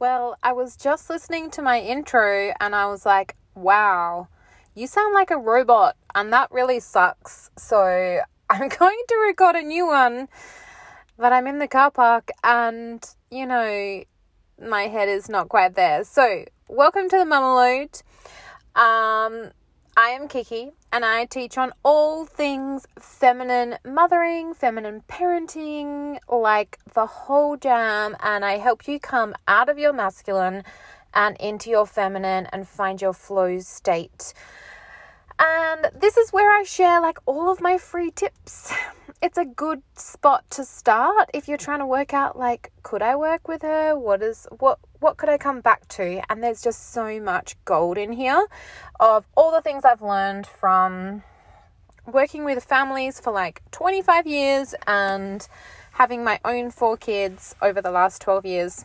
Well, I was just listening to my intro and I was like, wow, you sound like a robot, and that really sucks. So I'm going to record a new one, but I'm in the car park and, you know, my head is not quite there. So, welcome to the Mama Um, I am Kiki and I teach on all things feminine mothering, feminine parenting, like the whole jam. And I help you come out of your masculine and into your feminine and find your flow state. And this is where I share like all of my free tips. It's a good spot to start if you're trying to work out like could I work with her? What is what what could I come back to? And there's just so much gold in here of all the things I've learned from working with families for like 25 years and having my own four kids over the last 12 years.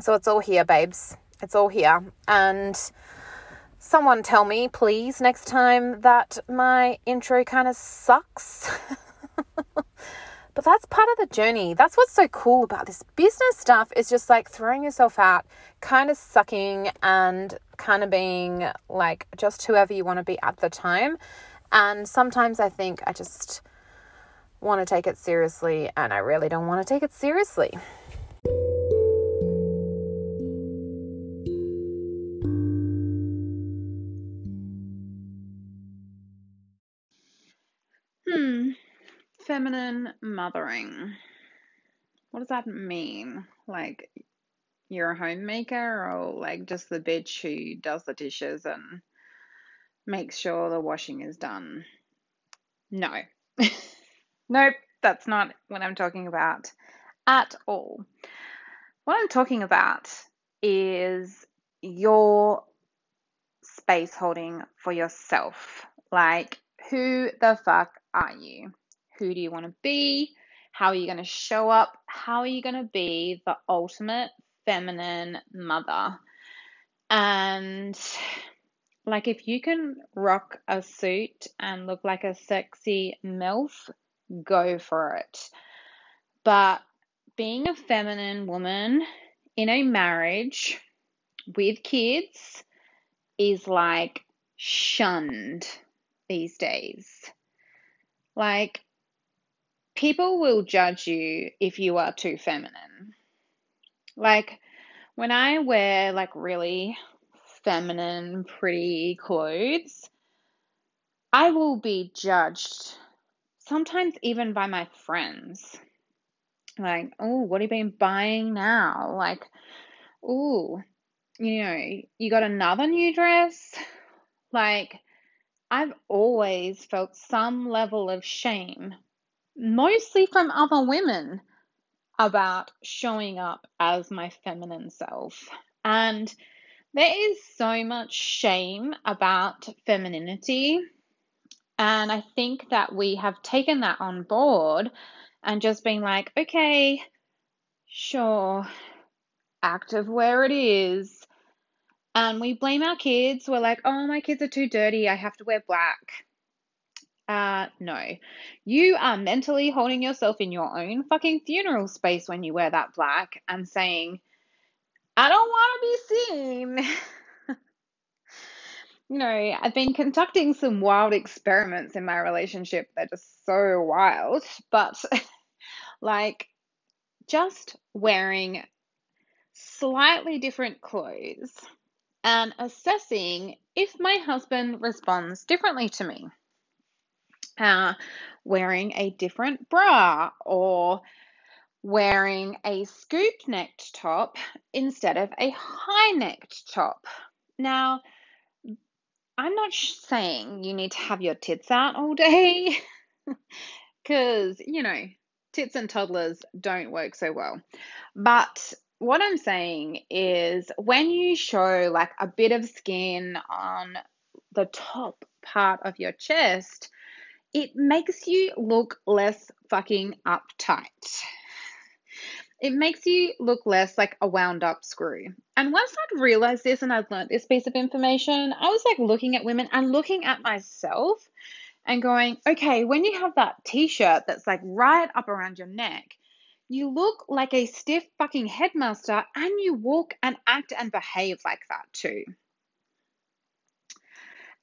So it's all here, babes. It's all here. And someone tell me, please, next time that my intro kind of sucks. but that's part of the journey. That's what's so cool about this business stuff is just like throwing yourself out, kind of sucking and kind of being like just whoever you want to be at the time. And sometimes I think I just want to take it seriously and I really don't want to take it seriously. Feminine mothering. What does that mean? Like you're a homemaker or like just the bitch who does the dishes and makes sure the washing is done? No. nope, that's not what I'm talking about at all. What I'm talking about is your space holding for yourself. Like, who the fuck are you? Who do you want to be? How are you going to show up? How are you going to be the ultimate feminine mother? And like, if you can rock a suit and look like a sexy MILF, go for it. But being a feminine woman in a marriage with kids is like shunned these days. Like, people will judge you if you are too feminine. Like when I wear like really feminine, pretty clothes, I will be judged sometimes even by my friends. Like, oh, what have you been buying now? Like, oh, you know, you got another new dress? Like, I've always felt some level of shame mostly from other women, about showing up as my feminine self. And there is so much shame about femininity. And I think that we have taken that on board and just been like, okay, sure, active where it is. And we blame our kids. We're like, oh, my kids are too dirty. I have to wear black. Uh, no. You are mentally holding yourself in your own fucking funeral space when you wear that black and saying, I don't want to be seen. you know, I've been conducting some wild experiments in my relationship. They're just so wild. But, like, just wearing slightly different clothes and assessing if my husband responds differently to me uh, wearing a different bra or wearing a scoop necked top instead of a high necked top. Now, I'm not saying you need to have your tits out all day because, you know, tits and toddlers don't work so well. But what I'm saying is when you show like a bit of skin on the top part of your chest, it makes you look less fucking uptight. It makes you look less like a wound up screw. And once I'd realized this and I'd learned this piece of information, I was like looking at women and looking at myself and going, okay, when you have that t shirt that's like right up around your neck, you look like a stiff fucking headmaster and you walk and act and behave like that too.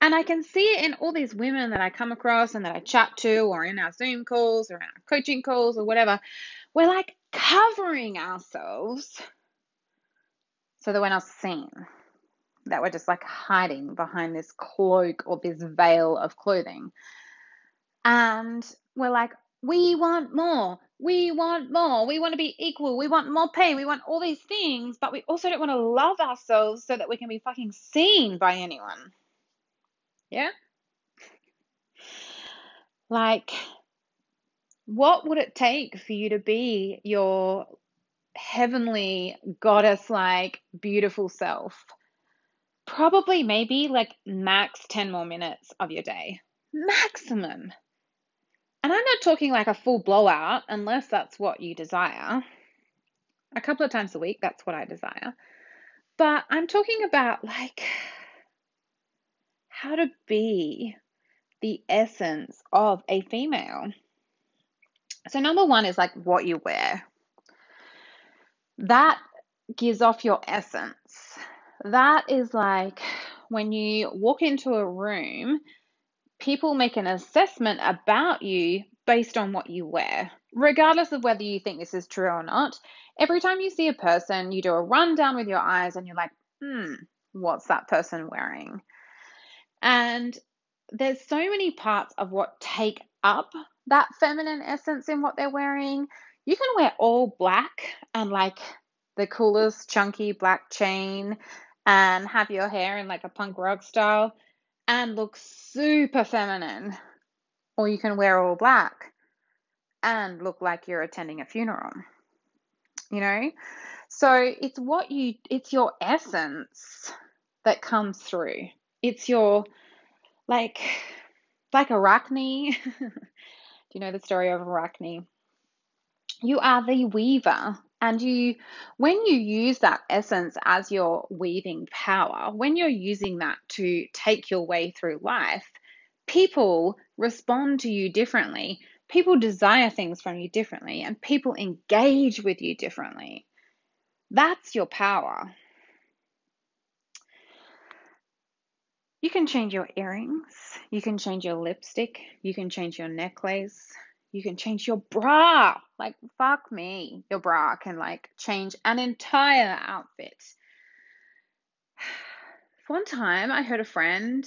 And I can see it in all these women that I come across and that I chat to, or in our Zoom calls, or in our coaching calls, or whatever. We're like covering ourselves so that we're not seen. That we're just like hiding behind this cloak or this veil of clothing. And we're like, we want more. We want more. We want to be equal. We want more pay. We want all these things, but we also don't want to love ourselves so that we can be fucking seen by anyone. Yeah? Like, what would it take for you to be your heavenly, goddess like, beautiful self? Probably, maybe like max 10 more minutes of your day. Maximum. And I'm not talking like a full blowout, unless that's what you desire. A couple of times a week, that's what I desire. But I'm talking about like how to be the essence of a female. So, number one is like what you wear. That gives off your essence. That is like when you walk into a room, people make an assessment about you based on what you wear, regardless of whether you think this is true or not. Every time you see a person, you do a rundown with your eyes and you're like, hmm, what's that person wearing? And there's so many parts of what take up that feminine essence in what they're wearing. You can wear all black and like the coolest chunky black chain and have your hair in like a punk rock style and look super feminine. Or you can wear all black and look like you're attending a funeral. You know? So it's what you, it's your essence that comes through it's your like like Arachne. Do you know the story of Arachne? You are the weaver. And you, when you use that essence as your weaving power, when you're using that to take your way through life, people respond to you differently. People desire things from you differently, and people engage with you differently. That's your power. You can change your earrings, you can change your lipstick, you can change your necklace, you can change your bra. Like, fuck me. Your bra can like change an entire outfit. One time I heard a friend,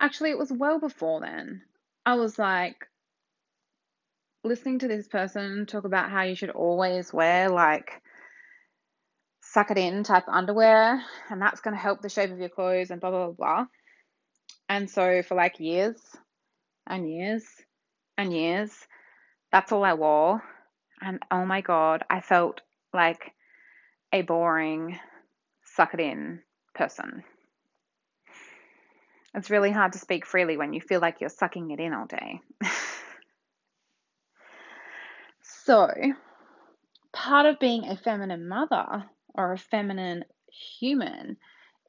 actually, it was well before then. I was like, listening to this person talk about how you should always wear like suck it in type underwear, and that's going to help the shape of your clothes and blah, blah, blah, blah. And so for like years and years and years, that's all I wore. And oh my God, I felt like a boring, suck it in person. It's really hard to speak freely when you feel like you're sucking it in all day. so, part of being a feminine mother or a feminine human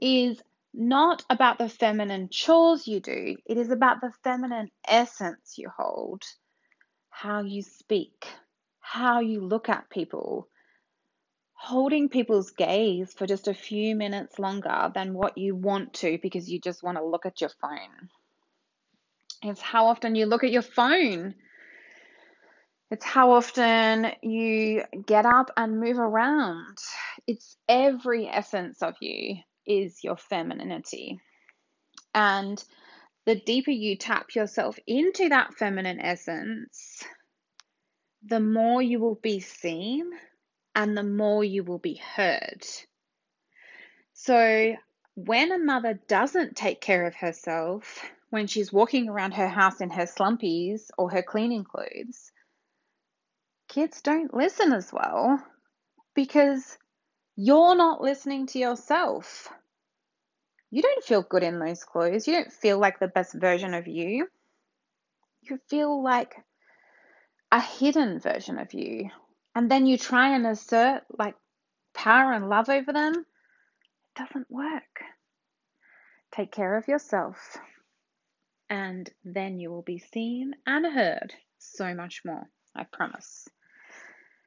is not about the feminine chores you do, it is about the feminine essence you hold, how you speak, how you look at people, holding people's gaze for just a few minutes longer than what you want to because you just want to look at your phone. It's how often you look at your phone it's how often you get up and move around. It's every essence of you is your femininity. And the deeper you tap yourself into that feminine essence, the more you will be seen and the more you will be heard. So, when a mother doesn't take care of herself, when she's walking around her house in her slumpies or her cleaning clothes, kids don't listen as well because you're not listening to yourself. You don't feel good in those clothes. You don't feel like the best version of you. You feel like a hidden version of you. And then you try and assert like power and love over them. It doesn't work. Take care of yourself, and then you will be seen and heard so much more. I promise.